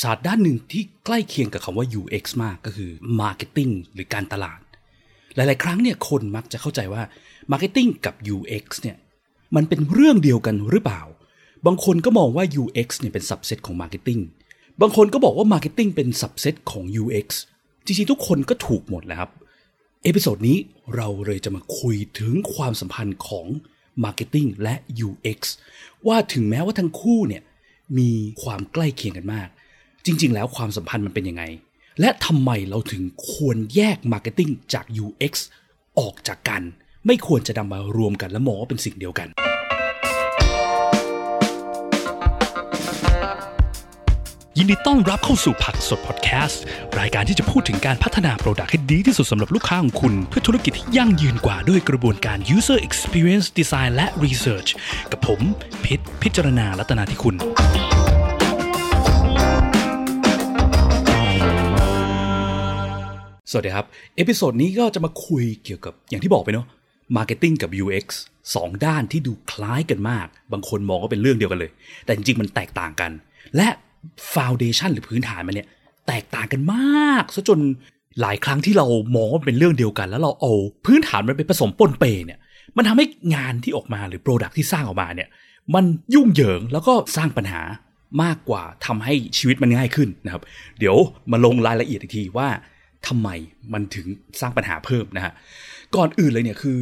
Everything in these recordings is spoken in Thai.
ศาสตร์ด้านหนึ่งที่ใกล้เคียงกับคำว่า UX มากก็คือ Marketing หรือการตลาด หลาย ๆ ครั้งเนี่ยคนมักจะเข้าใจว่า Marketing กับ UX เนี่ยมันเป็นเรื่องเดียวกันหรือเปล่า บางคนก็มองว่า UX เนี่ยเป็น subset ของ Marketing บางคนก็บอกว่า Marketing เป็น subset ของ UX จริง ๆ ทุกคนก็ถูกหมดแหละครับ episode นี้เราเลยจะมาคุยถึงความสัมพันธ์ของ Marketing และ UX ว่าถึงแม้ว่าทั้งคู่เนี่ยมีความใกล้เคียงกันมาก จริง ๆ แล้วความสัมพันธ์มันเป็นยังไง และทำไมเราถึงควรแยก Marketing จาก UX ออกจากกัน ไม่ควรจะนำมารวมกันและมองว่าเป็นสิ่งเดียวกันยินดีต้อนรับเข้าสู่ผักสดพอดแคสต์ รายการที่จะพูดถึงการพัฒนาโปรดักต์ให้ดีที่สุดสำหรับลูกค้าของคุณ เพื่อธุรกิจที่ยั่งยืนกว่าด้วยกระบวนการ user experience design และ research กับผมพิษพิจารณาลัตนาที่คุณ สวัสดีครับ episode นี้ก็จะมาคุยเกี่ยวกับอย่างที่บอกไปเนาะ Marketing กับ UX สองด้านที่ดูคล้ายกันมาก บางคนมองว่าเป็นเรื่องเดียวกันเลย แต่จริงๆ มันแตกต่างกัน และ Foundation หรือพื้นฐานมันเนี่ย แตกต่างกันมากซะจนหลายครั้งที่เรามองว่าเป็นเรื่องเดียวกัน แล้วเราเอาพื้นฐานมันไปผสมปนเปเนี่ย มันทำให้งานที่ออกมาหรือ Product ที่สร้างออกมาเนี่ย มันยุ่งเหยิงแล้วก็สร้างปัญหามากกว่าทำให้ชีวิตมันง่ายขึ้นนะครับ เดี๋ยวมาลงรายละเอียดอีกทีว่า ทำไมมันถึงสร้างปัญหาเพิ่มนะฮะก่อนอื่นเลยเนี่ยคือ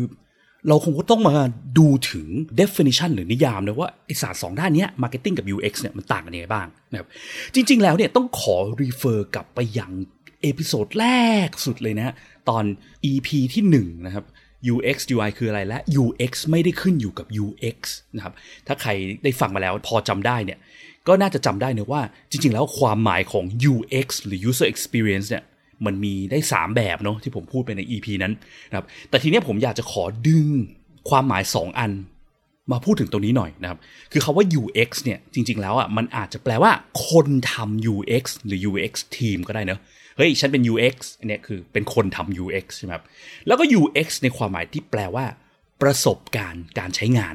เราคงต้องมาดูถึง definition หรือนิยามนะว่าไอศาสตร์สองด้านนี้ marketing กับ UX เนี่ยมันต่างกันยังไงบ้างนะครับจริง ๆ แล้วเนี่ยต้องขอ refer กลับไปยังepisode แรกสุดเลยนะตอน EP ที่1นะครับ UX UI คืออะไรและ UX ไม่ได้ขึ้นอยู่กับ UX นะครับ ถ้าใครได้ฟังมาแล้วพอจำได้เนี่ย ก็น่าจะจำได้เนาะว่าจริงๆ แล้วความหมายของ UX หรือ User Experience เนี่ย มันมีได้ 3 แบบเนาะที่ผมพูดไปใน EP นั้นนะครับแต่ทีนี้ผมอยากจะขอดึงความหมาย 2 อันมาพูดถึงตรงนี้หน่อยนะครับ คือคำว่า UX เนี่ยจริง ๆ แล้วอะมันอาจจะแปลว่าคนทำ UX หรือ UX ทีมก็ได้เนอะเฮ้ย ฉันเป็น UX เนี้ยคือเป็นคนทำ UX ใช่ไหมครับ แล้วก็ UX ในความหมายที่แปลว่า ประสบการณ์การใช้งาน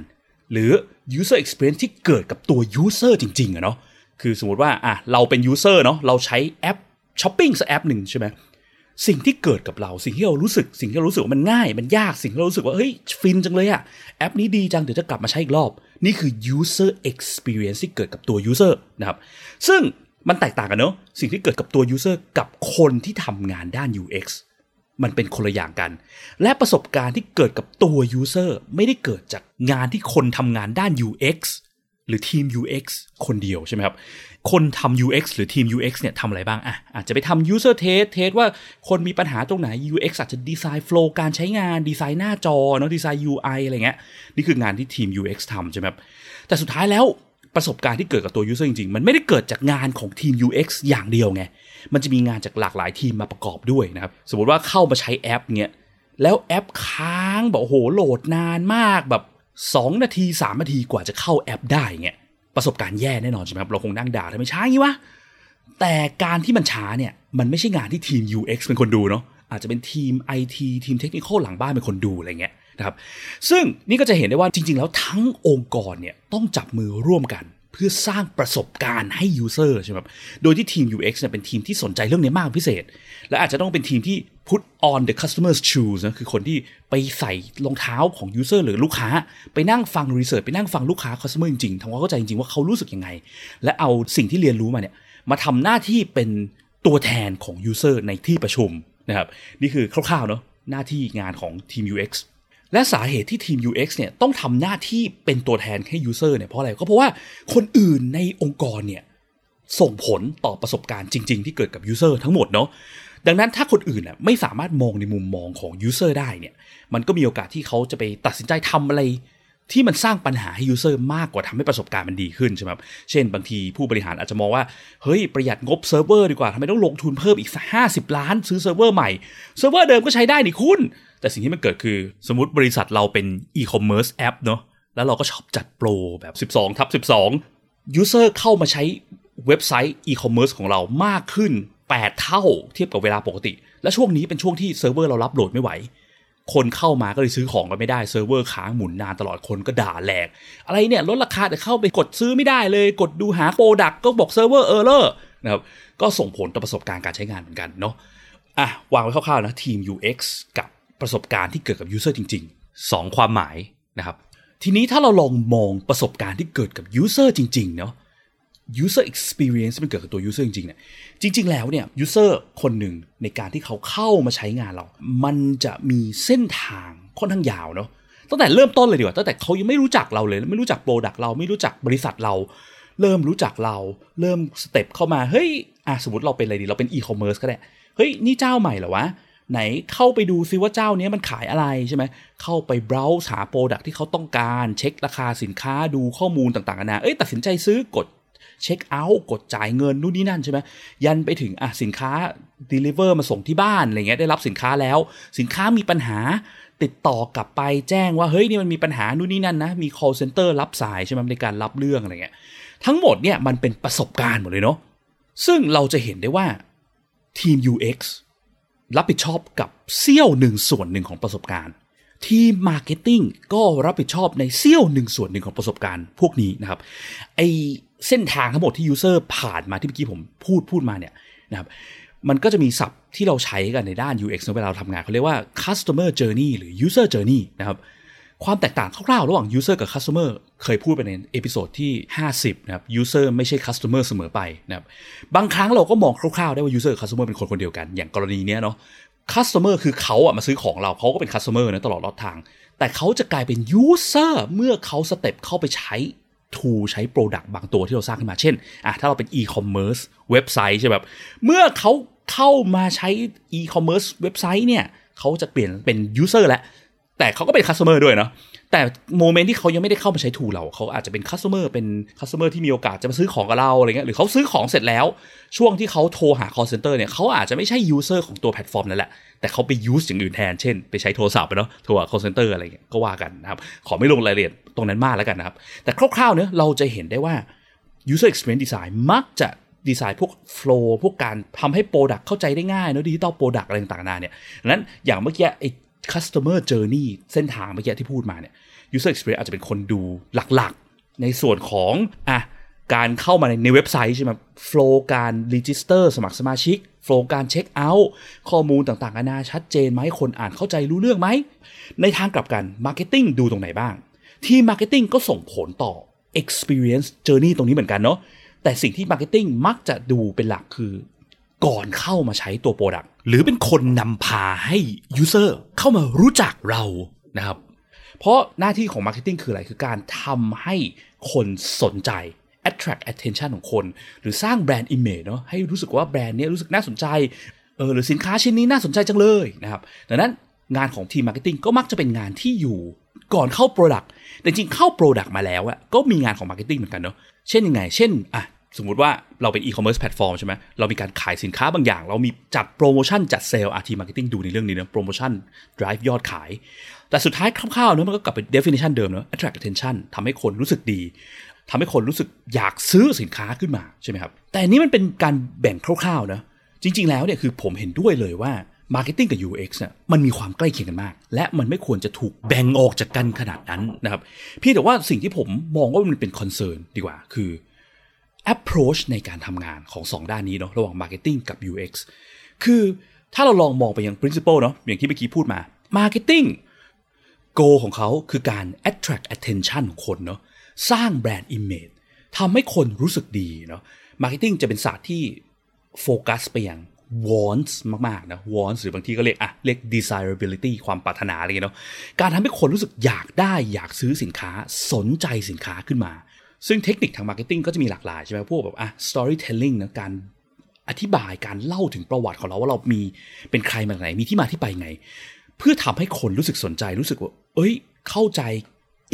หรือ user experience ที่เกิดกับตัว user จริงๆอะเนาะ คือสมมติว่าอะเราเป็น user เนาะเราใช้แอป ช้อปปิ้งสักแอปหนึ่งใช่ไหมสิ่งที่เกิดกับเราสิ่งที่เรารู้สึกสิ่งที่เรารู้สึกว่ามันง่าย มันยากสิ่งที่เรารู้สึกว่าเฮ้ยฟินจังเลยอะแอปนี้ดีจังเดี๋ยวจะกลับมาใช้อีกรอบ นี่คือ user experience ที่เกิดกับตัว user นะครับ ซึ่งมันแตกต่างกันเนาะสิ่งที่เกิดกับตัว user กับคนที่ทำงานด้าน UX มันเป็นคนละอย่างกัน และประสบการณ์ที่เกิดกับตัว user ไม่ได้เกิดจากงานที่คนทำงานด้าน UX หรือทีม UX คนเดียวใช่ไหมครับ คนทำ UX หรือทีม UX เนี่ยทำอะไรบ้างอะอาจจะไปทำ user test เทสว่าคนมีปัญหาตรงไหน UX อาจจะดีไซน์ flow การใช้งานดีไซน์หน้าจอเนาะดีไซน์ UI อะไรเงี้ยนี่คืองานที่ทีม UX ทำใช่ไหมครับแต่สุดท้ายแล้วประสบการณ์ที่เกิดกับตัว user จริงๆ มันไม่ได้เกิดจากงานของทีม UX อย่างเดียวไง มันจะมีงานจากหลากหลายทีมมาประกอบด้วยนะครับ สมมติว่าเข้ามาใช้แอปเนี้ย แล้วแอปค้างบอ้โหโหลดนานมากแบบ 2 นาที 3 นาทีกว่าจะเข้าแอปได้เงี้ยประสบการณ์แย่แน่นอนใช่ไหมครับเราคงนั่งด่าทำไมช้างี้วะแต่การที่มันช้าเนี่ยมันไม่ใช่งานที่ทีม UX เป็นคนดูเนาะอาจจะเป็นทีม IT ทีมเทคนิคหลังบ้านเป็นคนดูอะไรเงี้ยนะครับซึ่งนี่ก็จะเห็นได้ว่าจริง ๆ แล้วทั้งองค์กรเนี่ยต้องจับมือร่วมกันเพื่อสร้างประสบการณ์ให้ user ใช่ไหมครับ โดยที่ทีม UX เนี่ยเป็นทีมที่สนใจเรื่องนี้มากพิเศษ และอาจจะต้องเป็นทีมที่ put on the customer's shoes นะคือคนที่ไปใส่รองเท้าของ user หรือลูกค้า ไปนั่งฟัง research ไปนั่งฟังลูกค้า customer จริงๆทำความเข้าใจจริงๆ ว่าเขารู้สึกยังไง และเอาสิ่งที่เรียนรู้มาเนี่ย มาทำหน้าที่เป็นตัวแทนของ user ในที่ประชุมนะครับ นี่คือคร่าวๆ เนาะหน้าที่งานของทีม UX และสาเหตุที่ทีม UX เนี่ยต้องทำหน้าที่เป็นตัวแทนให้ user เนี่ยเพราะอะไรก็เพราะว่าคนอื่นในองค์กรเนี่ย ส่งผลต่อประสบการณ์จริง ๆ ที่เกิดกับ user ทั้งหมดเนาะดังนั้นถ้าคนอื่นน่ะไม่สามารถมองในมุมมองของ user ได้เนี่ยมันก็มีโอกาสที่เขาจะไปตัดสินใจทำอะไรที่มันสร้างปัญหาให้ user มากกว่าทำให้ประสบการณ์มันดีขึ้นใช่ไหมครับ เช่นบางทีผู้บริหารอาจจะมองว่า เฮ้ย ประหยัดงบเซิร์ฟเวอร์ดีกว่าทำไมต้องลงทุนเพิ่มอีกสักห้าสิบล้านซื้อเซิร์ฟเวอร์ใหม่ เซิร์ฟเวอร์เดิมก็ใช้ได้นี่คุณ แต่สิ่งที่มันเกิดคือ สมมติบริษัทเราเป็นอีคอมเมิร์ซแอปเนาะแล้วเราก็ชอบจัดโปรแบบ 12ทับ12 user เข้ามาใช้ เว็บไซต์อีคอมเมิร์ซของเรามากขึ้น 8 เท่าเทียบกับเวลาปกติ และช่วงนี้เป็นช่วงที่เซิร์ฟเวอร์เรารับ load ไม่ไหว คนเข้ามาก็เลยซื้อของกันไม่ได้เซิร์ฟเวอร์ค้างหมุนนานตลอดคนก็ด่าแหลก อะไรเนี่ยลดราคาแต่เข้าไปกดซื้อไม่ได้เลย กดดูหา product ก็บอก server error นะครับก็ส่งผลต่อประสบการณ์การใช้งานเหมือนกันเนาะอะวางไว้คร่าวๆนะทีม UX กับประสบการณ์ที่เกิดกับ User จริง ๆ 2 ความหมายนะครับทีนี้ถ้าเราลองมองประสบการณ์ที่เกิดกับ User จริงๆเนาะ user experience มันเกิดกับตัว user จริงๆเนี่ยจริง ๆ แล้วเนี่ย user คนหนึ่งในการที่เขาเข้ามาใช้งานเรา มันจะมีเส้นทางค่อนข้างยาวเนาะตั้งแต่เริ่มต้นเลยดีกว่าตั้งแต่เขายังไม่รู้จักเราเลย ไม่รู้จัก product เราไม่รู้จักบริษัทเรา เริ่มรู้จักเรา เริ่ม step เข้ามาเฮ้ยอะสมมติเราเป็นอะไรดีเราเป็น e-commerce ก็ได้เฮ้ยนี่เจ้าใหม่เหรอวะไหนเข้าไปดูซิว่าเจ้านี้มันขายอะไรใช่ไหมเข้าไป browse หา product ที่เขาต้องการเช็คราคาสินค้าดูข้อมูลต่างๆนานาเอ้ยตัดสินใจซื้อกด check out กดจ่ายเงินนู่นนี่นั่นใช่ไหมยันไปถึงอะสินค้า deliver มาส่งที่บ้านอะไรเงี้ยได้รับสินค้าแล้ว สินค้ามีปัญหาติดต่อกลับไปแจ้งว่าเฮ้ยนี่มันมีปัญหานู่นนี่นั่นนะมี call center รับสายใช่ไหมในการรับเรื่องอะไรเงี้ยทั้งหมดเนี่ยมันเป็นประสบการณ์หมดเลยเนาะซึ่งเราจะเห็นได้ว่าทีม UX รับผิดชอบกับเสี้ยวหนึ่งส่วนหนึ่งของประสบการณ์ ทีม marketing ก็รับผิดชอบในเสี้ยวหนึ่งส่วนหนึ่งของประสบการณ์พวกนี้นะครับไอเส้นทางทั้งหมดที่ user ผ่านมาที่เมื่อกี้ผมพูดพูดมาเนี่ยนะครับมันก็จะมีศัพท์ที่เราใช้กันในด้าน UX เวลาเราทำงานเขาเรียกว่า customer journey หรือ user journey นะครับความแตกต่างคร่าวๆ ระหว่าง user กับ customer เคยพูดไปใน episode ที่ 50 นะครับ user ไม่ใช่ customer เสมอไปนะครับบางครั้งเราก็มองคร่าวๆ ได้ว่า user กับ customer เป็นคนคนเดียวกัน อย่างกรณีเนี้ยเนาะ customer คือเขาอะมาซื้อของเราเขาก็เป็น customer นะตลอดรอดทาง แต่เขาจะกลายเป็น user เมื่อเขา step เข้าไปใช้tool ใช้ product บางตัวที่เราสร้างขึ้นมาเช่นอะถ้าเราเป็น e-commerce website ใช่แบบ เมื่อเขาเข้ามาใช้ e-commerce website เนี่ยเขาจะเปลี่ยนเป็น user แล้ว แต่เขาก็เป็น customer ด้วยเนาะ แต่ moment ที่เขายังไม่ได้เข้ามาใช้ tool เราเขาอาจจะเป็น customer เป็น customer ที่มีโอกาสจะมาซื้อของกับเราอะไรเงี้ยหรือเขาซื้อของเสร็จแล้ว ช่วงที่เขาโทรหา call center เนี่ยเขาอาจจะไม่ใช่ user ของตัวแพลตฟอร์มนั่นแหละ แต่เขาไป use อย่างอื่นแทน เช่น ไปใช้โทรศัพท์ไปเนาะโทรหา call center อะไรเงี้ยก็ว่ากันนะครับ ขอไม่ลงรายละเอียดตรงนั้นมากแล้วกันนะครับ แต่คร่าวๆเนี่ยเราจะเห็นได้ว่า user experience design มักจะดีไซน์พวก flow พวกการทำให้ product เข้าใจได้ง่ายเนอะดิจิตอล product อะไรต่างๆนานาเนี่ยนั้นอย่างเมื่อกี้ไอ customer journey เส้นทางเมื่อกี้ที่พูดมาเนี่ย user experience อาจจะเป็นคนดูหลักๆ ในส่วนของอะการเข้ามาในในเว็บไซต์ใช่ไหม flow การ register สมัครสมาชิก flow การเช็คเอาท์ข้อมูลต่างๆนานาชัดเจนไหมคนอ่านเข้าใจรู้เรื่องไหม ในทางกลับกัน marketing ดูตรงไหนบ้าง ที่ marketing ก็ส่งผลต่อ experience journey ตรงนี้เหมือนกันเนาะแต่สิ่งที่ marketing มักจะดูเป็นหลักคือ ก่อนเข้ามาใช้ตัว product หรือเป็นคนนำพาให้ user เข้ามารู้จักเรานะครับ เพราะหน้าที่ของ marketing คืออะไร คือการทำให้คนสนใจ attract attention ของคน หรือสร้างแบรนด์ image เนาะให้รู้สึกว่าแบรนด์นี้รู้สึกน่าสนใจเออหรือสินค้าชิ้นนี้น่าสนใจจังเลยนะครับดังนั้นงานของทีม marketing ก็มักจะเป็นงานที่อยู่ก่อนเข้า product แต่จริงเข้า product มาแล้วอะก็มีงานของ marketing เหมือนกันเนาะเช่นยังไง เช่นอะ สมมุติว่าเราเป็น e-commerce platform ใช่ไหมเรามีการขายสินค้าบางอย่าง เรามีจัดโปรโมชั่นจัดเซลล์อะทีม marketing ดูในเรื่องนี้นะโปรโมชั่น drive ยอดขาย แต่สุดท้ายคร่าวๆเนะมันก็กลับไป definition เดิมเนอะ attract attention ทำให้คนรู้สึกดีทำให้คนรู้สึกอยากซื้อสินค้าขึ้นมาใช่ไหมครับแต่อันนี้มันเป็นการแบ่งคร่าวๆนะจริง ๆ แล้วเนี่ยคือผมเห็นด้วยเลยว่า Marketing กับ UX เนี่ยมันมีความใกล้เคียงกันมาก และมันไม่ควรจะถูกแบ่งออกจากกันขนาดนั้นนะครับพี่แต่ว่าสิ่งที่ผมมองว่ามันเป็นคอนเซิร์นดีกว่าคือ approach ในการทำงานของ 2 ด้านนี้เนาะระหว่าง marketing กับ UX คือถ้าเราลองมองไปยัง principle เนาะอย่างที่เมื่อกี้พูดมา marketing goal ของเขาคือการ attract attention ของคนเนาะสร้าง brand image ทำให้คนรู้สึกดีเนาะ marketing จะเป็นศาสตร์ที่โฟกัสไปยัง wants มากๆนะ wants หรือบางทีก็เรียกอะเรียก desirability ความปรารถนาอะไรเนาะการทำให้คนรู้สึกอยากได้อยากซื้อสินค้าสนใจสินค้าขึ้นมา ซึ่งเทคนิคทาง marketing ก็จะมีหลากหลายใช่ไหมพวกแบบอะ storytelling นะการอธิบายการเล่าถึงประวัติของเราว่าเรามีเป็นใครมาจากไหนมีที่มาที่ไปไง เพื่อทำให้คนรู้สึกสนใจรู้สึกว่า เอ้ย เข้าใจ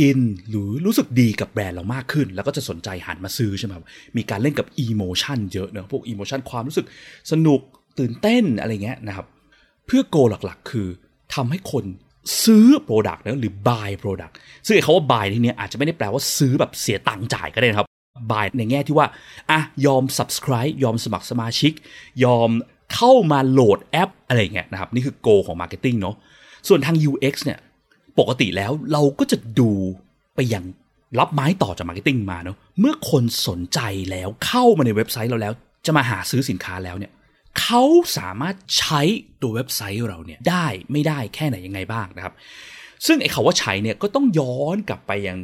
อินหรือรู้สึกดีกับแบรนด์เรามากขึ้น แล้วก็จะสนใจหันมาซื้อใช่ไหมมีการเล่นกับ emotion เยอะเนอะพวก emotion ความรู้สึกสนุกตื่นเต้นอะไรเงี้ยนะครับ เพื่อ goal หลักๆ คือทำให้คน ซื้อ Product นะหรือ buy Product ซึ่งไอ้คำว่า buy ที่นี้อาจจะไม่ได้แปลว่าซื้อแบบเสียตังค์จ่ายก็ได้นะครับ buy ในแง่ที่ว่าอะยอม subscribe ยอมสมัครสมาชิก ยอมเข้ามาโหลดแอปอะไรเงี้ยนะครับ นี่คือ goal ของ marketing เนาะส่วนทาง UX เนี่ยปกติแล้วเราก็จะดูไปยังรับไม้ต่อจาก marketing มาเนาะเมื่อคนสนใจแล้วเข้ามาในเว็บไซต์เราแล้ว จะมาหาซื้อสินค้าแล้วเนี่ย เขาสามารถใช้ตัวเว็บไซต์เราเนี่ยได้ไม่ได้แค่ไหนยังไงบ้างนะครับ ซึ่งไอ้คาว่าใช้เนี่ยก็ต้องย้อนกลับไปยัง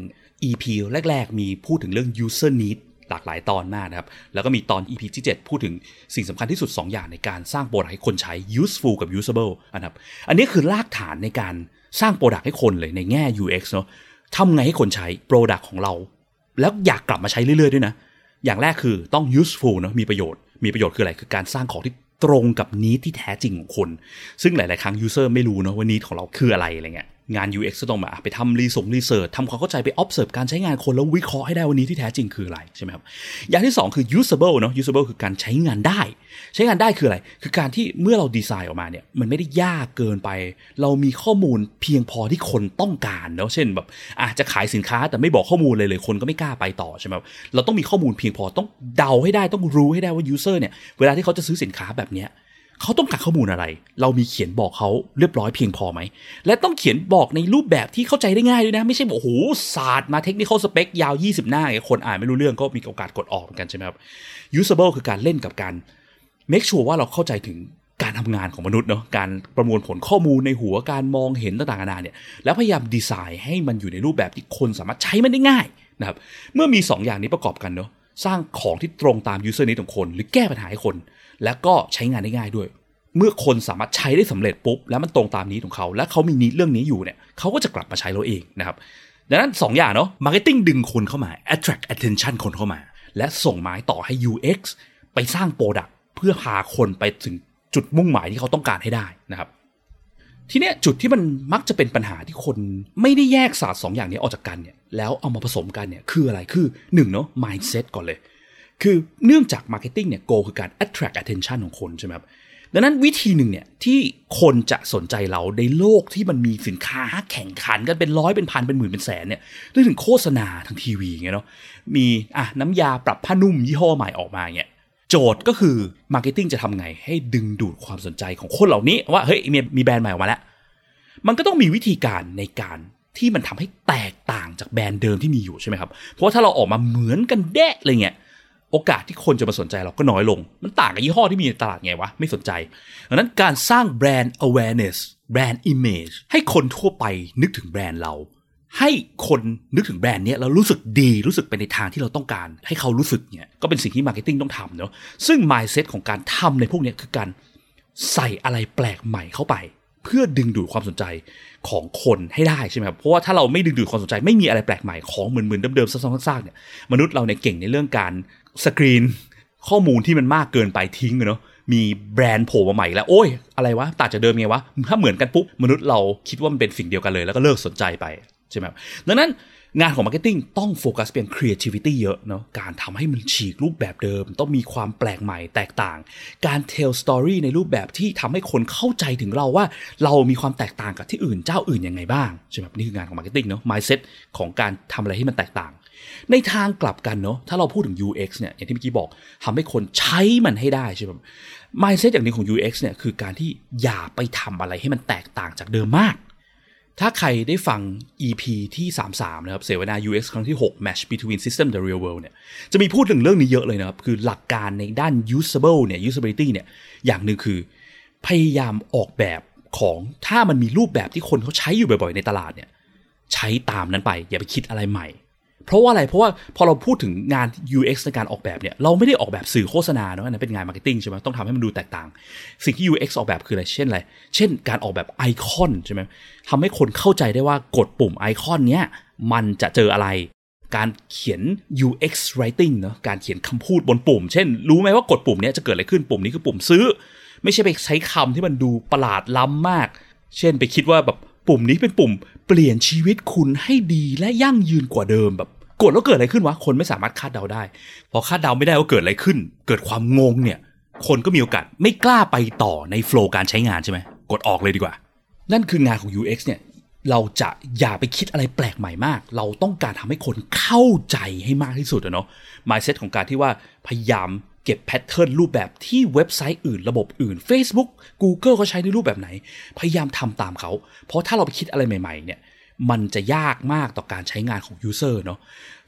EP แรก ๆ มีพูดถึงเรื่อง user need หลากหลายตอนมากนะครับ แล้วก็มีตอน EP ที่ 7 พูดถึงสิ่งสำคัญที่สุด 2 อย่างในการสร้างโปรดักต์ให้คนใช้ useful กับ usable นะครับ อันนี้คือรากฐานในการสร้าง product ให้คนเลยในแง่ UX เนาะทำไงให้คนใช้ product ของเรา แล้วอยากกลับมาใช้เรื่อย ๆ ด้วยนะ อย่างแรกคือต้อง useful เนาะมีประโยชน์ มีประโยชน์คืออะไร คือการสร้างของที่ ตรงกับ need ที่แท้จริงของคน ซึ่งหลาย ๆ ครั้ง user ไม่รู้เนาะว่า need ของเราคืออะไรอะไรเงี้ย งาน UX ก็ต้องมาไปทำ research research ทำความเข้าใจไป observe การใช้งานคนแล้ววิเคราะห์ให้ได้ว่า need ที่แท้จริงคืออะไรใช่ไหมครับ อย่างที่ 2 คือ usable เนาะ usable คือการใช้งานได้ ใช้งานได้คืออะไร คือการที่เมื่อเราดีไซน์ออกมาเนี่ยมันไม่ได้ยากเกินไป เรามีข้อมูลเพียงพอที่คนต้องการเนาะเช่นแบบอาจจะขายสินค้าแต่ไม่บอกข้อมูลเลยเลยคนก็ไม่กล้าไปต่อใช่ไหมครับเราต้องมีข้อมูลเพียงพอต้องเดาให้ได้ต้องรู้ให้ได้ว่า user เนี่ยเวลาที่เขาจะซื้อสินค้าแบบเนี้ย เขาต้องการข้อมูลอะไร เรามีเขียนบอกเขาเรียบร้อยเพียงพอไหม และต้องเขียนบอกในรูปแบบที่เข้าใจได้ง่ายด้วยนะ ไม่ใช่บอกโอ้โหศาสตร์มาเทคนิคสเปคยาว 20 หน้าคนอ่านไม่รู้เรื่องก็มีโอกาสกดออกเหมือนกันใช่ไหมครับ usable คือการเล่นกับการ make sure ว่าเราเข้าใจถึงการทำงานของมนุษย์เนาะการประมวลผลข้อมูลในหัวการมองเห็นต่างๆนานาเนี่ยแล้วพยายามดีไซน์ให้มันอยู่ในรูปแบบที่คนสามารถใช้มันได้ง่ายนะครับเมื่อมี 2 อย่างนี้ประกอบกันเนาะสร้างของที่ตรงตาม user need ของคน หรือแก้ปัญหาให้คน แล้วก็ใช้งานได้ง่ายด้วย เมื่อคนสามารถใช้ได้สำเร็จปุ๊บ แล้วมันตรงตามนี้ของเขา และเขามีนิดเรื่องนี้อยู่เนี่ยเขาก็จะกลับมาใช้เราเองนะครับดังนั้น 2 อย่างเนาะ marketing ดึงคนเข้ามา attract attention คนเข้ามา และส่งไม้ต่อให้ UX ไปสร้าง product เพื่อพาคนไปถึงจุดมุ่งหมายที่เขาต้องการให้ได้นะครับ ทีเนี้ยจุดที่มันมักจะเป็นปัญหาที่คนไม่ได้แยกศาสตร์สองอย่างนี้ออกจากกันเนี่ยแล้วเอามาผสมกันเนี่ยคืออะไรคือหนึ่งเนาะ mindset ก่อนเลย คือเนื่องจาก marketing เนี่ย goal คือการ attract attention ของคนใช่ไหมครับดังนั้นวิธีหนึ่งเนี่ยที่คนจะสนใจเราในโลกที่มันมีสินค้าแข่งขันกันเป็นร้อยเป็นพันเป็นหมื่นเป็นแสนเนี่ยเรื่องถึงโฆษณาทางทีวีเงี้ยเนาะมีอะน้ำยาปรับผ้านุ่มยี่ห้อใหม่ออกมาเนี่ยโจทย์ก็คือ marketing จะทำไงให้ดึงดูดความสนใจของคนเหล่านี้ว่าเฮ้ยมีมีแบรนด์ใหม่ออกมาแล้ว มันก็ต้องมีวิธีการในการที่มันทำให้แตกต่างจากแบรนด์เดิมที่มีอยู่ใช่ไหมครับ เพราะว่าถ้าเราออกมาเหมือนกันแดะเลยเนี่ย โอกาสที่คนจะมาสนใจเราก็น้อยลง มันต่างกับยี่ห้อที่มีในตลาดไงวะ ไม่สนใจดังนั้นการสร้างแบรนด์ awareness แบรนด์ image ให้คนทั่วไปนึกถึงแบรนด์เรา ให้คนนึกถึงแบรนด์เนี้ยแล้วรู้สึกดีรู้สึกไปในทางที่เราต้องการ ให้เขารู้สึกเนี่ยก็เป็นสิ่งที่ marketing ต้องทำเนาะซึ่ง mindset ของการทำในพวกเนี้ยคือการใส่อะไรแปลกใหม่เข้าไป เพื่อดึงดูดความสนใจของคนให้ได้ใช่ไหมครับเพราะว่าถ้าเราไม่ดึงดูดความสนใจไม่มีอะไรแปลกใหม่ของเหมือนเหมือนเดิมๆซ้ำๆซากๆเนี่ยมนุษย์เราเนี่ยเก่งในเรื่องการ สกรีนข้อมูลที่มันมากเกินไปทิ้งเนาะมีแบรนด์โผล่มาใหม่แล้ว โอ้ย อะไรวะต่างจากเดิมไงวะ ถ้าเหมือนกันปุ๊บ มนุษย์เราคิดว่ามันเป็นสิ่งเดียวกันเลย แล้วก็เลิกสนใจไป ใช่ไหมดังนั้นงานของ marketing ต้องโฟกัสเป็น creativity เยอะเนาะการทำให้มันฉีกรูปแบบเดิม ต้องมีความแปลกใหม่แตกต่าง การ tell story ในรูปแบบที่ทำให้คนเข้าใจถึงเราว่า เรามีความแตกต่างกับที่อื่นเจ้าอื่นยังไงบ้างใช่ไหมนี่คืองานของ marketing เนาะ mindset ของการทำอะไรให้มันแตกต่าง ในทางกลับกันเนาะถ้าเราพูดถึง UX เนี่ยอย่างที่เมื่อกี้บอกทำให้คนใช้มันให้ได้ใช่ไหม mindset อย่างหนึ่งของ UX เนี่ยคือการที่อย่าไปทำอะไรให้มันแตกต่างจากเดิมมาก ถ้าใครได้ฟัง EP ที่ 33 นะครับเสวนา UX ครั้งที่ 6 Match Between System the Real World เนี่ยจะมีพูดถึงเรื่องนี้เยอะเลยนะครับ คือหลักการในด้าน usable เนี่ย usability เนี่ยอย่างหนึ่งคือ พยายามออกแบบของถ้ามันมีรูปแบบที่คนเขาใช้อยู่บ่อยๆ ในตลาดเนี่ยใช้ตามนั้นไป อย่าไปคิดอะไรใหม่ เพราะว่าอะไร เพราะว่าพอเราพูดถึงงาน UX ในการออกแบบเนี่ย เราไม่ได้ออกแบบสื่อโฆษณาเนาะอันนั้นเป็นงาน marketing ใช่ไหมต้องทำให้มันดูแตกต่าง สิ่งที่ UX ออกแบบคืออะไร เช่นอะไร เช่น การออกแบบไอคอนใช่ไหมทำให้คนเข้าใจได้ว่ากดปุ่มไอคอนเนี้ยมันจะเจออะไร การเขียน UX writing เนาะ การเขียนคำพูดบนปุ่ม เช่น รู้ไหมว่ากดปุ่มเนี้ยจะเกิดอะไรขึ้น ปุ่มนี้คือปุ่มซื้อ ไม่ใช่ไปใช้คำที่มันดูประหลาดล้ำมาก เช่น ไปคิดว่าแบบ ปุ่มนี้เป็นปุ่มเปลี่ยนชีวิตคุณให้ดีและยั่งยืนกว่าเดิมแบบกดแล้วเกิดอะไรขึ้นวะ คนไม่สามารถคาดเดาได้ พอคาดเดาไม่ได้ว่าเกิดอะไรขึ้น เกิดความงงเนี่ย คนก็มีโอกาสไม่กล้าไปต่อในโฟล์การใช้งานใช่ไหม กดออกเลยดีกว่า นั่นคืองานของ UX เนี่ย เราจะอย่าไปคิดอะไรแปลกใหม่มาก เราต้องการทำให้คนเข้าใจให้มากที่สุดอะเนาะ mindset ของการที่ว่าพยายาม เก็บแพทเทิร์นรูปแบบที่เว็บไซต์อื่นระบบอื่น Facebook Google เขาใช้ในรูปแบบไหน พยายามทำตามเขา เพราะถ้าเราไปคิดอะไรใหม่ๆเนี่ยมันจะยากมากต่อการใช้งานของ user เนาะ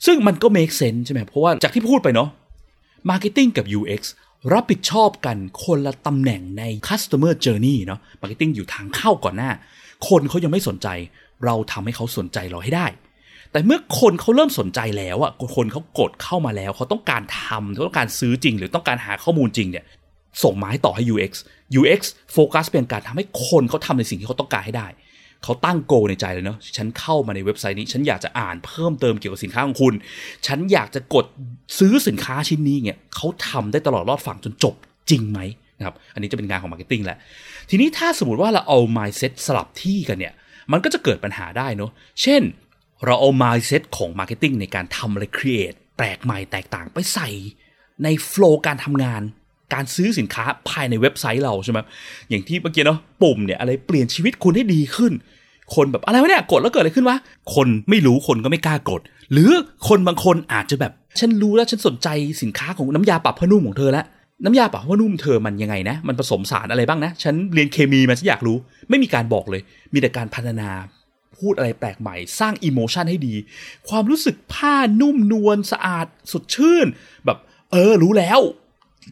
ซึ่งมันก็ make sense ใช่ไหมเพราะว่าจากที่พูดไปเนาะ marketing กับ UX รับผิดชอบกันคนละตำแหน่งใน customer journey เนาะ marketing อยู่ทางเข้าก่อนหน้า คนเขายังไม่สนใจ เราทำให้เขาสนใจเราให้ได้ แต่เมื่อคนเขาเริ่มสนใจแล้วอะคนเขากดเข้ามาแล้ว เขาต้องการทำเขาต้องการซื้อจริง หรือต้องการหาข้อมูลจริงเนี่ยส่งไม้ต่อให้ UX UX โฟกัสเป็นการทำให้คนเขาทำในสิ่งที่เขาต้องการให้ได้ เขาตั้ง goal ในใจเลยเนาะฉันเข้ามาในเว็บไซต์นี้ ฉันอยากจะอ่านเพิ่มเติมเกี่ยวกับสินค้าของคุณ ฉันอยากจะกดซื้อสินค้าชิ้นนี้เนี่ยเขาทำได้ตลอดรอดฝั่งจนจบจริงไหมนะครับอันนี้จะเป็นงานของ marketing แหละ ทีนี้ถ้าสมมติว่าเราเอา mindset สลับที่กันเนี่ย มันก็จะเกิดปัญหาได้เนาะเช่น เราเอา mindset ของ marketing ในการทำอะไร create แปลกใหม่แตกต่างไปใส่ใน flow การทำงาน การซื้อสินค้าภายในเว็บไซต์เราใช่ไหมอย่างที่เมื่อกี้เนาะปุ่มเนี่ยอะไรเปลี่ยนชีวิตคุณให้ดีขึ้น คนแบบอะไรวะเนี่ยกดแล้วเกิดอะไรขึ้นวะคนไม่รู้คนก็ไม่กล้ากด หรือคนบางคนอาจจะแบบ ฉันรู้แล้วฉันสนใจสินค้าของน้ำยาปรับผ้านุ่มของเธอแล้วน้ำยาปรับผ้านุ่มเธอมันยังไงนะ มันผสมสารอะไรบ้างนะ ฉันเรียนเคมีมาฉันอยากรู้ ไม่มีการบอกเลย มีแต่การพัฒนา พูดอะไรแปลกใหม่ สร้าง emotion ให้ดี ความรู้สึกผ้านุ่มนวลสะอาดสดชื่น แบบเออรู้แล้ว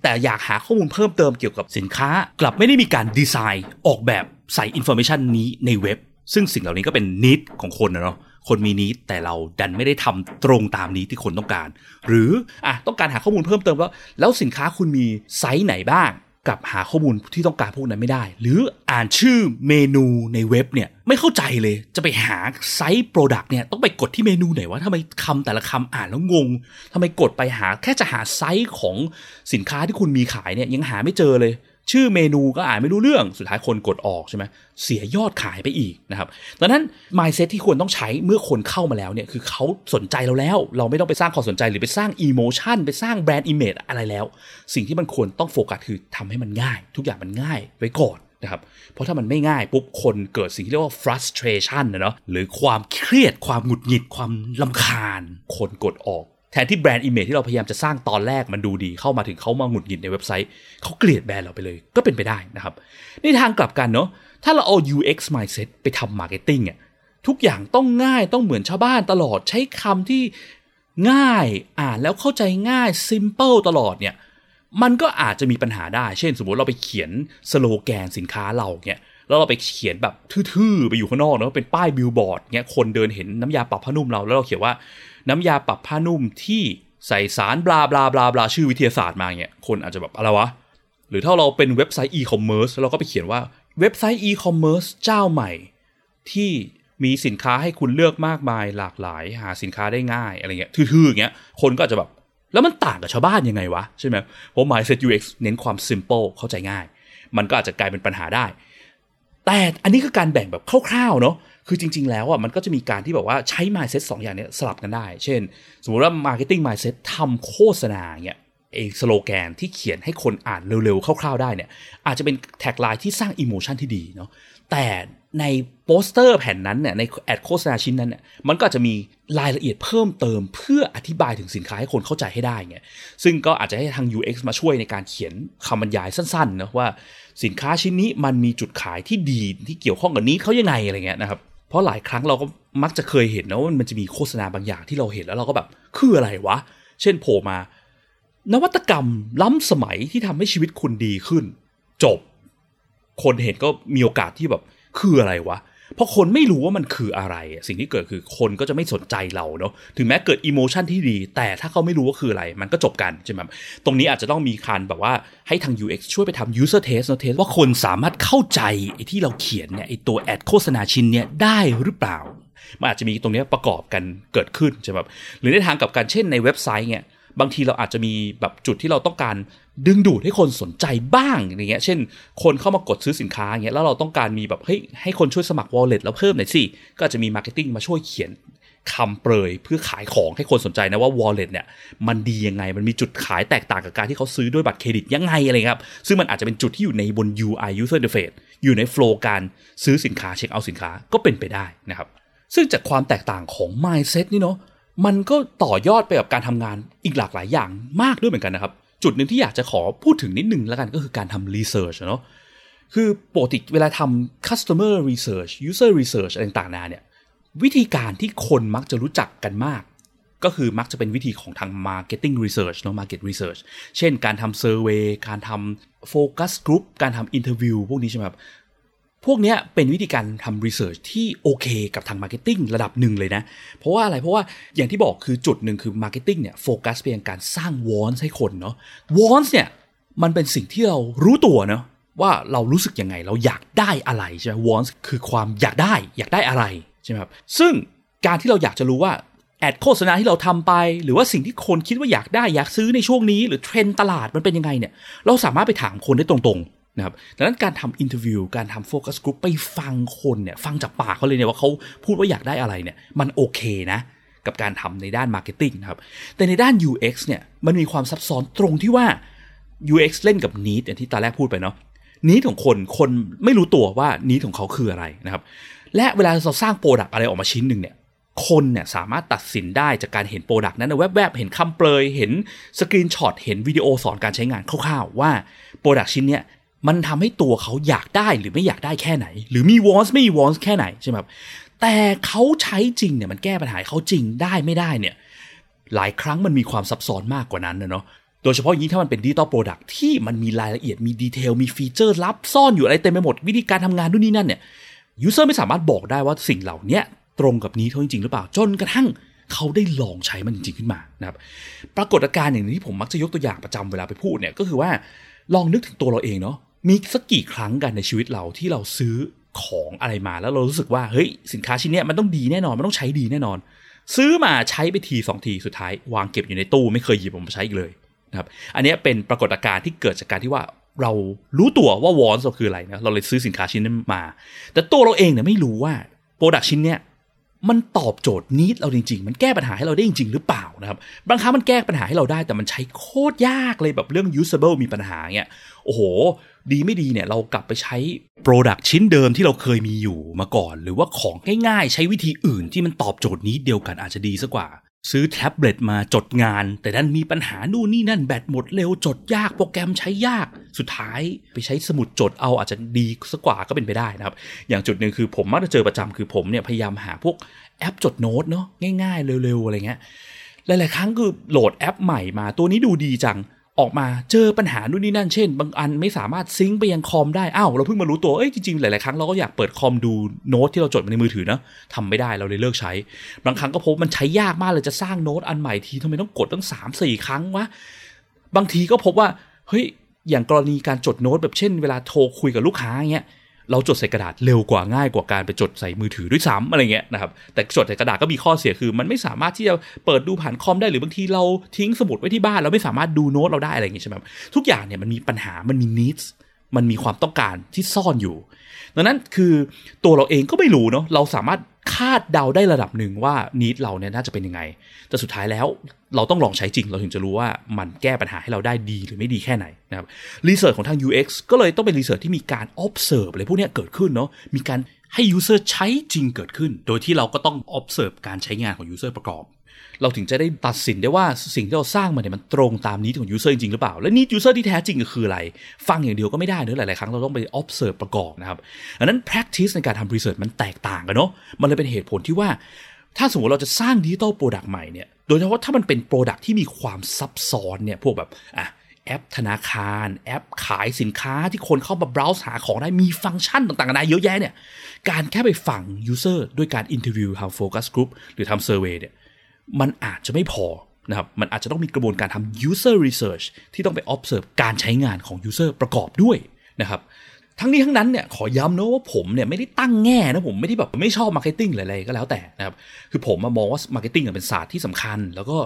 แต่อยากหาข้อมูลเพิ่มเติมเกี่ยวกับสินค้า กลับไม่ได้มีการดีไซน์ออกแบบใส่ information นี้ในเว็บ ซึ่งสิ่งเหล่านี้ก็เป็น need ของคนนะเนาะคนมี need แต่เราดันไม่ได้ทำตรงตาม need ที่คนต้องการ หรืออะต้องการหาข้อมูลเพิ่มเติมแล้วแล้วสินค้าคุณมีไซส์ไหนบ้าง กับหาข้อมูลที่ต้องการพวกนั้นไม่ได้ หรืออ่านชื่อเมนูในเว็บเนี่ยไม่เข้าใจเลยจะไปหาไซส์ product เนี่ยต้องไปกดที่เมนูไหนวะทำไมคำแต่ละคำอ่านแล้วงงทำไมกดไปหาแค่จะหาไซส์ของสินค้าที่คุณมีขายเนี่ยยังหาไม่เจอเลย ชื่อเมนูก็อ่านไม่รู้เรื่องสุดท้ายคนกดออกใช่ไหมเสียยอดขายไปอีกนะครับดังนั้น mindset ที่ควรต้องใช้เมื่อคนเข้ามาแล้วเนี่ยคือเขาสนใจเราแล้ว เราไม่ต้องไปสร้างความสนใจหรือไปสร้าง emotion ไปสร้างแบรนด์ image อะไรแล้ว สิ่งที่มันควรต้องโฟกัสคือทำให้มันง่าย ทุกอย่างมันง่ายไว้ก่อนนะครับเพราะถ้ามันไม่ง่ายปุ๊บคนเกิดสิ่งที่เรียกว่า frustration นะเนาะหรือความเครียดความหงุดหงิดความลำคาญ คนกดออก แทนที่แบรนด์ image ที่เราพยายามจะสร้างตอนแรกมันดูดีเข้ามาถึงเขามาหงุดหงิดในเว็บไซต์เขาเกลียดแบรนด์เราไปเลยก็เป็นไปได้นะครับในทางกลับกันเนาะถ้าเราเอา UX mindset ไปทำ marketing อะทุกอย่างต้องง่ายต้องเหมือนชาวบ้านตลอดใช้คำที่ง่ายอ่านแล้วเข้าใจง่าย simple ตลอดเนี่ยมันก็อาจจะมีปัญหาได้ เช่น สมมติเราไปเขียนสโลแกนสินค้าเราเนี่ยแล้วเราไปเขียนแบบทื่อๆ ไปอยู่ข้างนอกเนาะเป็นป้ายบิลบอร์ดเนี่ยคนเดินเห็นน้ำยาปรับผ้านุ่มเราแล้วเราเขียนว่า น้ำยาปรับผ้านุ่มที่ใส่สารบลาบลาบลาบลาชื่อวิทยาศาสตร์มาเนี่ยคนอาจจะแบบอะไรวะ หรือถ้าเราเป็นเว็บไซต์อีคอมเมิร์ซเราก็ไปเขียนว่าเว็บไซต์อีคอมเมิร์ซเจ้าใหม่ ที่มีสินค้าให้คุณเลือกมากมายหลากหลาย หาสินค้าได้ง่ายอะไรเงี้ยทื่อๆอย่างเงี้ยคนก็อาจจะแบบ แล้วมันต่างกับชาวบ้านยังไงวะ ใช่ไหมเพราะ mindset UX เน้นความ simple เข้าใจง่าย มันก็อาจจะกลายเป็นปัญหาได้ แต่อันนี้คือการแบ่งแบบคร่าวๆเนาะ คือจริง ๆ แล้วอะมันก็จะมีการที่แบบว่าใช้ mindset 2อย่างเนี้ยสลับกันได้ เช่น สมมติว่า marketing mindset ทำโฆษณาเนี่ยเองสโลแกนที่เขียนให้คนอ่านเร็ว ๆ คร่าว ๆ ได้เนี่ยอาจจะเป็น tagline ที่สร้าง emotion ที่ดีเนาะแต่ในโปสเตอร์แผ่นนั้นเนี่ยใน ad โฆษณาชิ้นนั้นเนี่ยมันก็จะมีรายละเอียดเพิ่มเติมเพื่ออธิบายถึงสินค้าให้คนเข้าใจให้ได้เงี้ยซึ่งก็อาจจะให้ทาง UX มาช่วยในการเขียนคำบรรยายสั้นๆนะว่าสินค้าชิ้นนี้มันมีจุดขายที่ดีที่เกี่ยวข้องกับ need เขายังไงอะไรเงี้ยนะครับ เพราะหลายครั้งเราก็มักจะเคยเห็นนะว่ามันจะมีโฆษณาบางอย่างที่เราเห็นแล้วเราก็แบบคืออะไรวะ เช่นโผล่มา นวัตกรรมล้ำสมัยที่ทำให้ชีวิตคุณดีขึ้น จบ คนเห็นก็มีโอกาสที่แบบคืออะไรวะ เพราะคนไม่รู้ว่ามันคืออะไร สิ่งที่เกิดคือคนก็จะไม่สนใจเราเนาะถึงแม้เกิดอิโมชันที่ดี แต่ถ้าเขาไม่รู้ว่าคืออะไร มันก็จบกันใช่ไหมตรงนี้อาจจะต้องมีการแบบว่าให้ทาง UX ช่วยไปทำ user test เนาะ test ว่าคนสามารถเข้าใจไอ้ที่เราเขียนเนี่ยไอ้ตัวแอดโฆษณาชิ้นเนี่ยได้หรือเปล่ามันอาจจะมีตรงนี้ประกอบกันเกิดขึ้นใช่ไหมหรือในทางกับกันเช่นในเว็บไซต์เนี่ย บางทีเราอาจจะมีแบบจุดที่เราต้องการดึงดูดให้คนสนใจบ้างอย่างเงี้ย เช่น คนเข้ามากดซื้อสินค้าอย่างเงี้ยแล้วเราต้องการมีแบบเฮ้ยให้คนช่วยสมัคร wallet แล้วเพิ่มหน่อยสิ ก็อาจจะมี marketing มาช่วยเขียนคำเปรยเพื่อขายของให้คนสนใจนะว่า wallet เนี่ยมันดียังไง มันมีจุดขายแตกต่างกับการที่เขาซื้อด้วยบัตรเครดิตยังไงอะไรครับ ซึ่งมันอาจจะเป็นจุดที่อยู่ในบน UI user interface อยู่ในโฟล์การซื้อสินค้าเช็คเอาสินค้าก็เป็นไปได้นะครับซึ่งจากความแตกต่างของ mindset นี่เนาะ มันก็ต่อยอดไปกับการทำงานอีกหลากหลายอย่างมากด้วยเหมือนกันนะครับ จุดหนึ่งที่อยากจะขอพูดถึงนิดนึงแล้วกันก็คือการทำ research เนาะคือปกติเวลาทำ customer research user research อะไรต่างๆนาเนี่ยวิธีการที่คนมักจะรู้จักกันมาก ก็คือมักจะเป็นวิธีของทาง marketing research เนาะ market research เช่นการทำ survey การทำ focus group การทำ interview พวกนี้ใช่ไหมครับ พวกนี้เป็นวิธีการทำ research ที่โอเคกับทาง marketing ระดับหนึ่งเลยนะ เพราะว่าอะไรเพราะว่าอย่างที่บอกคือจุดหนึ่งคือ marketing เนี่ยโฟกัสไปยังการสร้าง wants ให้คนเนาะ wants เนี่ยมันเป็นสิ่งที่เรารู้ตัวเนาะว่าเรารู้สึกยังไงเราอยากได้อะไรใช่ไหม wants คือความอยากได้อยากได้อะไรใช่ไหมครับซึ่งการที่เราอยากจะรู้ว่าแอดโฆษณาที่เราทำไป หรือว่าสิ่งที่คนคิดว่าอยากได้อยากซื้อในช่วงนี้ หรือเทรนด์ตลาดมันเป็นยังไงเนี่ยเราสามารถไปถามคนได้ตรงๆ นะครับดังนั้นการทำ interview การทำ focus group ไปฟังคนเนี่ยฟังจากปากเขาเลยเนี่ยว่าเขาพูดว่าอยากได้อะไรเนี่ยมันโอเคนะกับการทำในด้าน marketing นะครับ แต่ในด้าน UX เนี่ย มันมีความซับซ้อนตรงที่ว่า UX เล่นกับ need อย่างที่ตอนแรกพูดไปเนาะ need ของคน คนไม่รู้ตัวว่า need ของเขาคืออะไรนะครับ และเวลาเราสร้าง product อะไรออกมาชิ้นหนึ่งเนี่ย คนเนี่ยสามารถตัดสินได้จากการเห็น product นั้นแวบๆ เห็นคำโปรย เห็น screenshot เห็นวิดีโอสอนการใช้งานคร่าวๆ ว่า product ชิ้นเนี้ย มันทำให้ตัวเขาอยากได้หรือไม่อยากได้แค่ไหน หรือมี wants ไม่มี wants แค่ไหนใช่ไหมครับแต่เขาใช้จริงเนี่ยมันแก้ปัญหาเขาจริงได้ไม่ได้เนี่ยหลายครั้งมันมีความซับซ้อนมากกว่านั้นนะเนาะโดยเฉพาะอย่างยิ่งถ้ามันเป็น digital product ที่มันมีรายละเอียดมี detail มีฟีเจอร์ลับซ่อนอยู่อะไรเต็มไปหมดวิธีการทำงานนู่นนี่นั่นเนี่ยยูเซอร์ไม่สามารถบอกได้ว่าสิ่งเหล่านี้ตรงกับนี้เขาจริงหรือเปล่าจนกระทั่งเขาได้ลองใช้มันจริงขึ้นมานะครับปรากฏการณ์อย่างนี้ที่ผมมักจะยกตัวอย่างประจำเวลาไปพูดเนี่ยก็คือว่าลองนึกถึงตัวเราเองเนาะ มีสักกี่ครั้งกันในชีวิตเราที่เราซื้อของอะไรมาแล้วเรารู้สึกว่าเฮ้ยสินค้าชิ้นเนี้ยมันต้องดีแน่นอนมันต้องใช้ดีแน่นอน ซื้อมาใช้ไปทีสองทีสุดท้าย วางเก็บอยู่ในตู้ไม่เคยหยิบออกมาใช้อีกเลยนะครับอันนี้เป็นปรากฏการณ์ที่เกิดจากการที่ว่าเรารู้ตัวว่า wants คืออะไรนะเราเลยซื้อสินค้าชิ้นนั้นมา แต่ตัวเราเองเนี่ยไม่รู้ว่า product ชิ้นเนี้ย มันตอบโจทย์ need เราจริง ๆ มันแก้ปัญหาให้เราได้จริง ๆ หรือเปล่านะครับ บางครั้งมันแก้ปัญหาให้เราได้แต่มันใช้โคตรยากเลยแบบเรื่อง usable มีปัญหาเงี้ย โอ้โห ดีไม่ดีเนี่ยเรากลับไปใช้ Product ชิ้นเดิมที่เราเคยมีอยู่มาก่อน หรือว่าของง่ายๆ ใช้วิธีอื่นที่มันตอบโจทย์ need เดียวกันอาจจะดีซะกว่า ซื้อแท็บเล็ตมาจดงาน แต่ดันมีปัญหานู่นนี่นั่นแบตหมดเร็วจดยากโปรแกรมใช้ยากสุดท้ายไปใช้สมุดจดเอาอาจจะดีสักว่าก็เป็นไปได้นะครับ อย่างจุดหนึ่งคือผมมักจะเจอประจำคือผมเนี่ยพยายามหาพวกแอปจดโน้ตเนาะง่าย ๆ เร็วๆอะไรเงี้ยหลายๆครั้งคือโหลดแอปใหม่มาตัวนี้ดูดีจัง ออกมาเจอปัญหานู่นนี่นั่นเช่น บางอันไม่สามารถซิงค์ไปยังคอมได้อ้าวเราเพิ่งมารู้ตัวเอ้ยจริงๆ หลายๆครั้งเราก็อยากเปิดคอมดูโน้ตที่เราจดมาในมือถือนะทำไม่ได้เราเลยเลิกใช้ บางครั้งก็พบมันใช้ยากมากเลยจะสร้างโน้ตอันใหม่ทีทำไมต้องกดตั้งสามสี่ครั้งวะบางทีก็พบว่าเฮ้ยอย่างกรณีการจดโน้ตแบบเช่น เวลาโทรคุยกับลูกค้าเงี้ย เราจดใส่กระดาษเร็วกว่าง่ายกว่าการไปจดใส่มือถือด้วยซ้ำอะไรเงี้ยนะครับแต่จดใส่กระดาษก็มีข้อเสียคือ มันไม่สามารถที่จะเปิดดูผ่านคอมได้หรือบางทีเราทิ้งสมุดไว้ที่บ้านเราไม่สามารถดูโน้ตเราได้อะไรเงี้ยใช่ไหมทุกอย่างเนี่ยมันมีปัญหามันมี needs มันมีความต้องการที่ซ่อนอยู่ ดังนั้นคือตัวเราเองก็ไม่รู้เนาะเราสามารถ คาดเดาได้ระดับหนึ่งว่านิดเราเนี่ยน่าจะเป็นยังไง แต่สุดท้ายแล้วเราต้องลองใช้จริง เราถึงจะรู้ว่ามันแก้ปัญหาให้เราได้ดีหรือไม่ดีแค่ไหนนะครับรีเสิร์ชของทาง UX ก็เลยต้องเป็นรีเสิร์ชที่มีการ observe อะไรพวกนี้เกิดขึ้นเนาะมีการให้ user ใช้จริงเกิดขึ้น โดยที่เราก็ต้อง observe การใช้งานของ user ประกอบ เราถึงจะได้ตัดสินได้ว่าสิ่งที่เราสร้างมาเนี่ยมันตรงตามนี้ของ user จริงหรือเปล่า และนี้ user ที่แท้จริงก็คืออะไร ฟังอย่างเดียวก็ไม่ได้เนอะหลาย ๆ ครั้งเราต้องไป observe ประกอบนะครับดังนั้น practice ในการทำ research มันแตกต่างกันเนาะมันเลยเป็นเหตุผลที่ว่า ถ้าสมมติเราจะสร้าง digital product ใหม่เนี่ยโดยเฉพาะถ้ามันเป็น product ที่มีความซับซ้อนเนี่ยพวกแบบอะแอปธนาคารแอปขายสินค้าที่คนเข้ามา browse หาของได้มีฟังก์ชันต่างๆนานาเยอะแยะเนี่ยการแค่ไปฟัง user ด้วยการ interview ทำ focus group หรือทำ survey เนี่ย มันอาจจะไม่พอนะครับ มันอาจจะต้องมีกระบวนการทำ user research ที่ต้องไป observe การใช้งานของ user ประกอบด้วยนะครับ ทั้งนี้ทั้งนั้นเนี่ยขอย้ำนะว่าผมเนี่ยไม่ได้ตั้งแง่นะผมไม่ได้แบบไม่ชอบ marketing อะไรก็แล้วแต่นะครับ คือผมมามองว่า marketing เป็นศาสตร์ที่สำคัญแล้วก็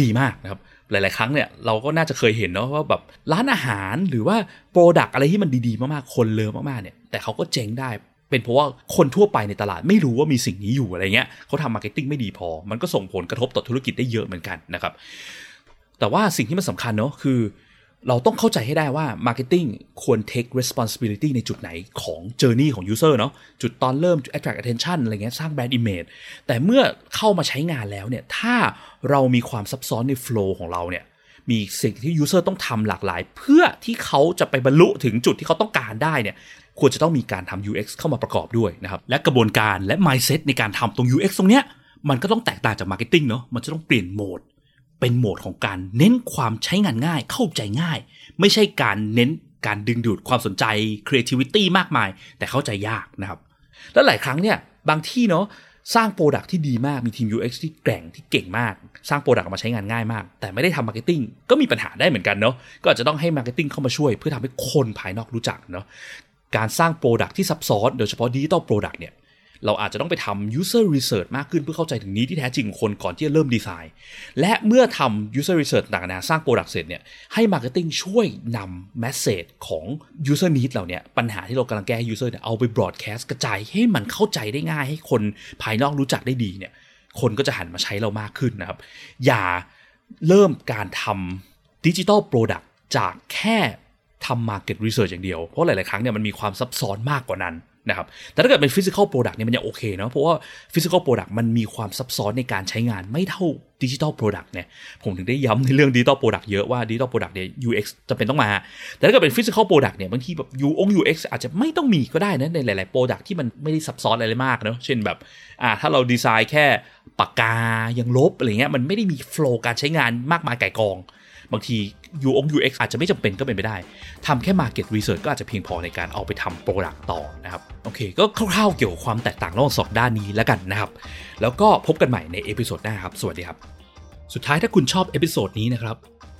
ดีมากนะครับ หลาย ๆ ครั้งเนี่ยเราก็น่าจะเคยเห็นเนาะว่าแบบร้านอาหารหรือว่า product อะไรที่มันดี ๆ มาก ๆ คน love มาก ๆ เนี่ย แต่เขาก็เจ๊งได้ เป็นเพราะว่าคนทั่วไปในตลาดไม่รู้ว่ามีสิ่งนี้อยู่อะไรเงี้ยเขาทำ marketing ไม่ดีพอ มันก็ส่งผลกระทบต่อธุรกิจได้เยอะเหมือนกันนะครับแต่ว่าสิ่งที่มันสำคัญเนาะคือ เราต้องเข้าใจให้ได้ว่า Marketing ควร take responsibility ในจุดไหนของ journey ของ user เนาะจุดตอนเริ่ม attract attention อะไรเงี้ยสร้าง brand image แต่เมื่อเข้ามาใช้งานแล้วเนี่ยถ้าเรามีความซับซ้อนใน flow ของเราเนี่ยมีสิ่งที่ user ต้องทำหลากหลาย เพื่อที่เขาจะไปบรรลุถึงจุดที่เขาต้องการได้เนี่ย ควรจะต้องมีการทำ UX เข้ามาประกอบด้วยนะครับ และกระบวนการและ mindset ในการทำตรง UX ตรงเนี้ยมันก็ต้องแตกต่างจาก marketing เนาะมันจะต้องเปลี่ยนโหมด เป็นโหมดของการเน้นความใช้งานง่าย เข้าใจง่าย ไม่ใช่การเน้นการดึงดูดความสนใจ creativity มากมาย แต่เข้าใจยากนะครับ แล้วหลายครั้งเนี่ยบางที่เนาะสร้าง product ที่ดีมากมีทีม UX ที่แกร่งที่เก่งมาก สร้าง product ออกมาใช้งานง่ายมาก แต่ไม่ได้ทำ marketing ก็มีปัญหาได้เหมือนกันเนาะก็อาจจะต้องให้ marketing เข้ามาช่วย เพื่อทำให้คนภายนอกรู้จักเนาะ การสร้าง product ที่ซับซ้อนโดยเฉพาะ digital product เนี่ยเราอาจจะต้องไปทำ user research มากขึ้นเพื่อเข้าใจถึงนี้ที่แท้จริงของคนก่อนที่จะเริ่มดีไซน์ และเมื่อทำ user research ต่างๆนานาสร้าง product เสร็จเนี่ยให้ marketing ช่วยนำ message ของ user need เราเนี่ยปัญหาที่เรากำลังแก้ให้ user เนี่ยเอาไป broadcast กระจายให้มันเข้าใจได้ง่ายให้คนภายนอกรู้จักได้ดีเนี่ยคนก็จะหันมาใช้เรามากขึ้นนะครับ อย่าเริ่มการทำดิจิ t a ลโปรดักจากแค่ ทำ market research อย่างเดียว เพราะหลาย ๆ ครั้งเนี่ยมันมีความซับซ้อนมากกว่านั้นนะครับ แต่ถ้าเกิดเป็น physical product เนี่ยมันยังโอเคเนาะ เพราะว่า physical product มันมีความซับซ้อนในการใช้งานไม่เท่า digital product เนี่ย ผมถึงได้ย้ำในเรื่อง digital product เยอะว่า digital product เนี่ย UX จะเป็นต้องมา แต่ถ้าเกิดเป็น physical product เนี่ยบางทีแบบ U อง UX อาจจะไม่ต้องมีก็ได้นะในหลาย ๆ product ที่มันไม่ได้ซับซ้อนอะไรมากเนาะ เช่นแบบอ่าถ้าเราดีไซน์แค่ปากกายังลบอะไรเงี้ยมันไม่ได้มี flow การใช้งานมากมายไก่กอง บางที U อง UX อาจจะไม่จำเป็นก็เป็นไปได้ทำแค่ Market Research ก็อาจจะเพียงพอในการเอาไปทำ product ต่อนะครับ โอเค ก็คร่าวๆเกี่ยวกับความแตกต่างระหว่างสองด้านนี้แล้วกันนะครับ แล้วก็พบกันใหม่ใน episode หน้าครับ สวัสดีครับ สุดท้ายถ้าคุณชอบ episode นี้นะครับ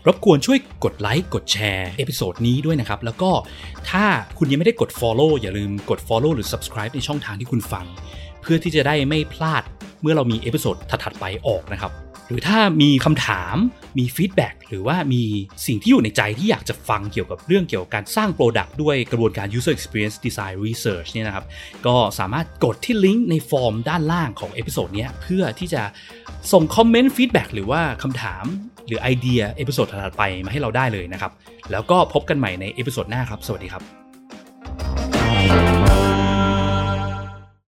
รบกวนช่วยกดไลค์กดแชร์ episode นี้ด้วยนะครับ แล้วก็ถ้าคุณยังไม่ได้กด Follow อย่าลืมกด Follow หรือ Subscribe ในช่องทางที่คุณฟัง เพื่อที่จะได้ไม่พลาดเมื่อเรามี episode ถัดๆไปออกนะครับ หรือถ้ามีคำถามมี feedback หรือว่ามีสิ่งที่อยู่ในใจที่อยากจะฟังเกี่ยวกับเรื่องเกี่ยวกับการสร้าง Product ด้วยกระบวนการ User Experience Design Research เนี่ยนะครับ ก็สามารถกดที่ลิงก์ในฟอร์มด้านล่างของ episode นี้เพื่อที่จะส่งคอมเมนต์ feedback หรือว่าคำถามหรือไอเดีย episode ถัดไปมาให้เราได้เลยนะครับ แล้วก็พบกันใหม่ใน episode หน้าครับ สวัสดีครับ